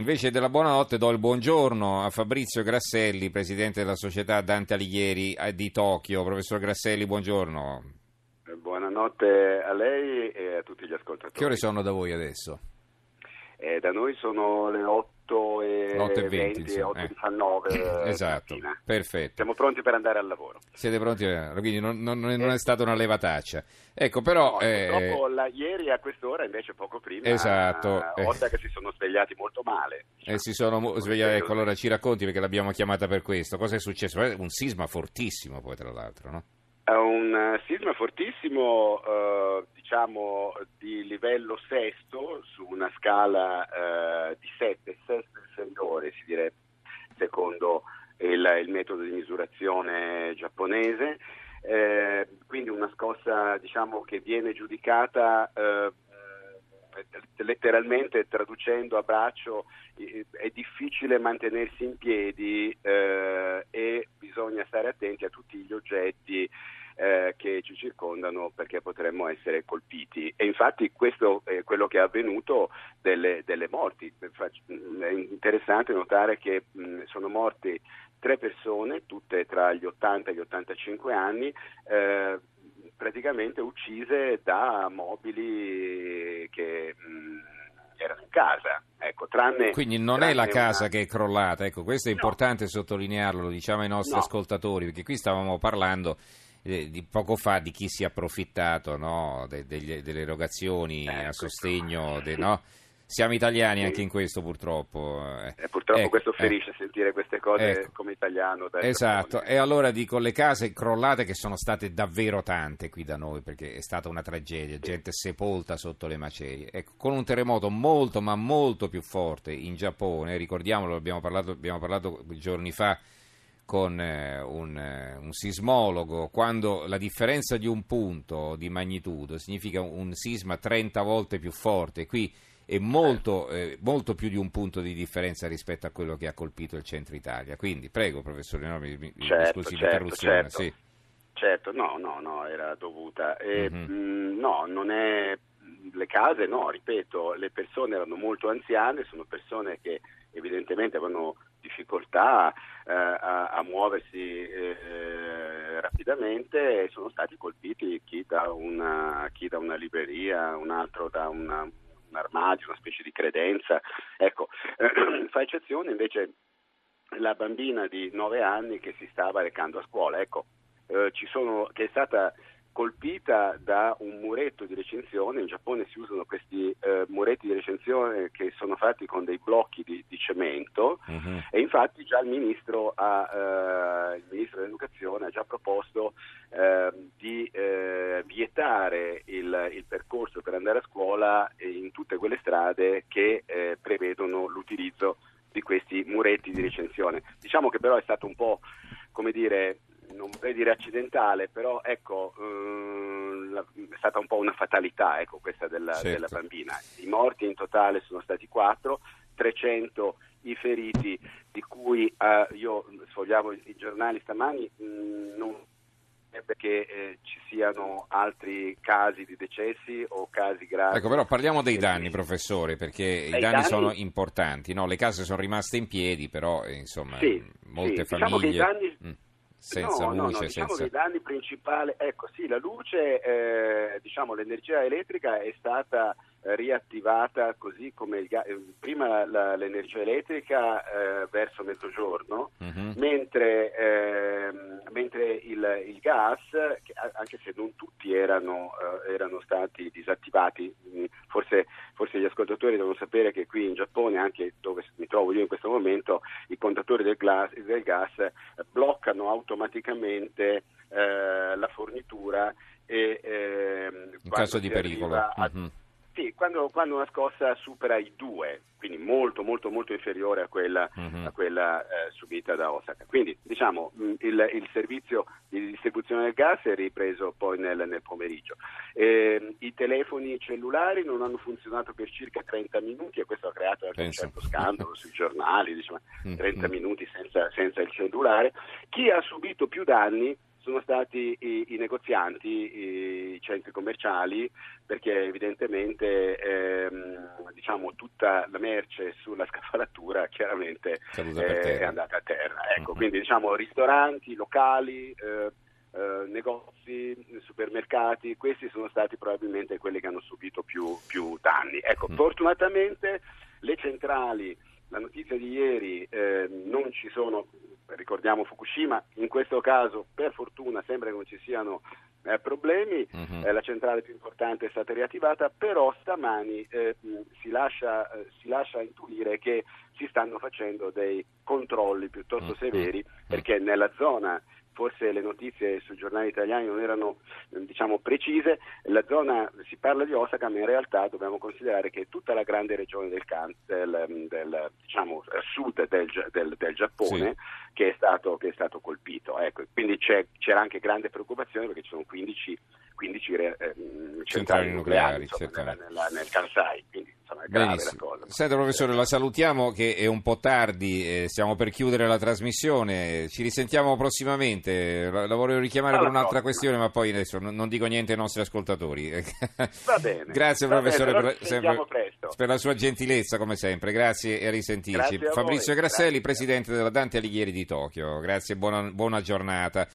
Invece della buonanotte do il buongiorno a Fabrizio Grasselli, presidente della società Dante Alighieri eh, di Tokyo. Professor Grasselli, buongiorno. Buonanotte a lei e a tutti gli ascoltatori. Che ore sono da voi adesso? Eh, da noi sono le 8 e 8 e 20, 20, 8 eh. e 19 Esatto, perfetto. Siamo pronti per andare al lavoro. Siete pronti? Quindi non, non- non è stata una levataccia. Ecco, però... No, eh, la- ieri a quest'ora, invece poco prima, Esatto, eh, eh. Ossa che si sono svegliati molto male. eh, si sono svegliati, ecco, allora ci racconti perché l'abbiamo chiamata per questo. Cosa è successo? Eh, Un sisma fortissimo poi, tra l'altro, no? È un eh, sisma fortissimo, eh, diciamo di livello sesto, su una scala eh, di 7, sesto inferiore si direbbe, secondo il, il metodo di misurazione giapponese. Eh, quindi una scossa diciamo, che viene giudicata eh, letteralmente traducendo a braccio è difficile mantenersi in piedi eh, e bisogna stare attenti a tutti gli oggetti eh, che ci circondano perché potremmo essere colpiti e infatti questo è quello che è avvenuto delle, delle morti. È interessante notare che mh, sono morti tre persone, tutte tra gli 80 e gli 85 anni, eh, praticamente uccise da mobili che mh, erano in casa. Ecco, tranne, Quindi non è la casa una- che è crollata, ecco, questo è No. importante sottolinearlo, lo diciamo ai nostri No. ascoltatori, perché qui stavamo parlando eh, di poco fa di chi si è approfittato no, de- degli- delle erogazioni Eh, a sostegno, de-? Siamo italiani Sì. anche in questo purtroppo. eh. Eh, purtroppo Ecco, questo eh. ferisce sentire queste cose Ecco. come italiano. Esatto, e allora dico le case crollate che sono state davvero tante qui da noi perché è stata una tragedia, gente sepolta sotto le macerie. Ecco, con un terremoto molto ma molto più forte in Giappone, ricordiamolo, abbiamo parlato, abbiamo parlato giorni fa con eh, un, eh, un sismologo, quando la differenza di un punto di magnitudo significa un sisma 30 volte più forte, qui è molto, eh, molto più di un punto di differenza rispetto a quello che ha colpito il centro Italia. Quindi prego professore, no, mi, mi- Certo, scusi certo, l'interruzione. certo. Sì. Certo, no, no, no, era dovuta. E, Mhm. mh, no, non è le case, no, ripeto, le persone erano molto anziane, sono persone che evidentemente avevano difficoltà eh, a, a muoversi eh, rapidamente e sono stati colpiti chi da una, chi da una libreria, un altro da una- un armadio, una specie di credenza. Ecco, fa eccezione invece la bambina di 9 anni che si stava recando a scuola, ecco, eh, sono, che è stata colpita da un muretto di recinzione, in Giappone si usano questi eh, muretti di recinzione che sono fatti con dei blocchi di, di cemento Mhm. e infatti già il ministro, ha, eh, il ministro dell'educazione ha già proposto eh, di vietare il, il percorso per andare a scuola in tutte quelle strade che eh, prevedono l'utilizzo di questi muretti di recensione. Diciamo che però è stato un po', come dire, vorrei dire accidentale, però ecco, la- è stata un po' una fatalità ecco, questa della, Certo. della bambina. I morti in totale sono stati 4, 300 i feriti di cui eh, io sfogliavo i giornali stamani, mh, non sembra che eh, ci siano altri casi di decessi o casi gravi. Ecco, però parliamo dei Eh, danni, professore, perché i danni, danni- sono importanti. No? Le case sono rimaste in piedi, però insomma, Sì, molte sì, diciamo famiglie mm, senza no, no, luce, no, diciamo senza... che i danni principali, ecco sì, la luce, eh, diciamo l'energia elettrica è stata riattivata così come il ga- eh, prima la- l'energia elettrica eh, verso mezzogiorno, Mhm. mentre, ehm, mentre il, il gas, anche se non tutti erano, eh, erano stati disattivati, forse, forse gli ascoltatori devono sapere che qui in Giappone, anche dove mi trovo io in questo momento, i contatori del, glas- del gas eh, bloccano automaticamente eh, la fornitura e ehm, In caso di pericolo. a- Mhm. Quando, quando una scossa supera i due, quindi molto molto molto inferiore a quella, Mhm. a quella eh, subita da Osaka. Quindi diciamo mh, il, il servizio di distribuzione del gas è ripreso poi nel, nel pomeriggio. Ehm, I telefoni cellulari non hanno funzionato per circa 30 minuti e questo ha creato anche un certo scandalo sui giornali, diciamo, Mm, 30 mm. minuti senza, senza il cellulare. Chi ha subito più danni sono stati i, i negozianti, i centri commerciali, perché evidentemente ehm, diciamo, tutta la merce sulla scafalatura chiaramente eh, è andata a terra. Ecco, uh-huh. Quindi diciamo ristoranti, locali. Eh, eh, negozi, supermercati, questi sono stati probabilmente quelli che hanno subito più, più danni. Ecco, mm. fortunatamente le centrali, la notizia di ieri eh, non ci sono, ricordiamo Fukushima, in questo caso per fortuna sembra che non ci siano eh, problemi, mm-hmm. eh, la centrale più importante è stata riattivata, però stamani eh, si lascia, eh, si, lascia, intuire che si stanno facendo dei controlli piuttosto mm-hmm. severi perché nella zona forse le notizie sui giornali italiani non erano diciamo, precise, la zona si parla di Osaka, ma in realtà dobbiamo considerare che tutta la grande regione del, del, del diciamo, sud del, del, del Giappone sì. che, è stato, che, è stato, colpito. Ecco, quindi c'era anche grande preoccupazione perché ci sono 15 15 eh, centrali, centrali nucleari, insomma, nella, nella, nel Kansai, quindi insomma è grave la cosa. Senta professore, la salutiamo che è un po' tardi, eh, stiamo per chiudere la trasmissione, ci risentiamo prossimamente, la, la volevo richiamare allora, per un'altra no. questione ma poi adesso non, non, dico niente ai nostri ascoltatori. Va bene. Grazie va professore bene, per, sempre, per, la sua gentilezza come sempre, grazie e a risentirci. Grazie a Fabrizio voi. Grasselli, grazie. presidente della Dante Alighieri di Tokyo, grazie e buona, buona giornata.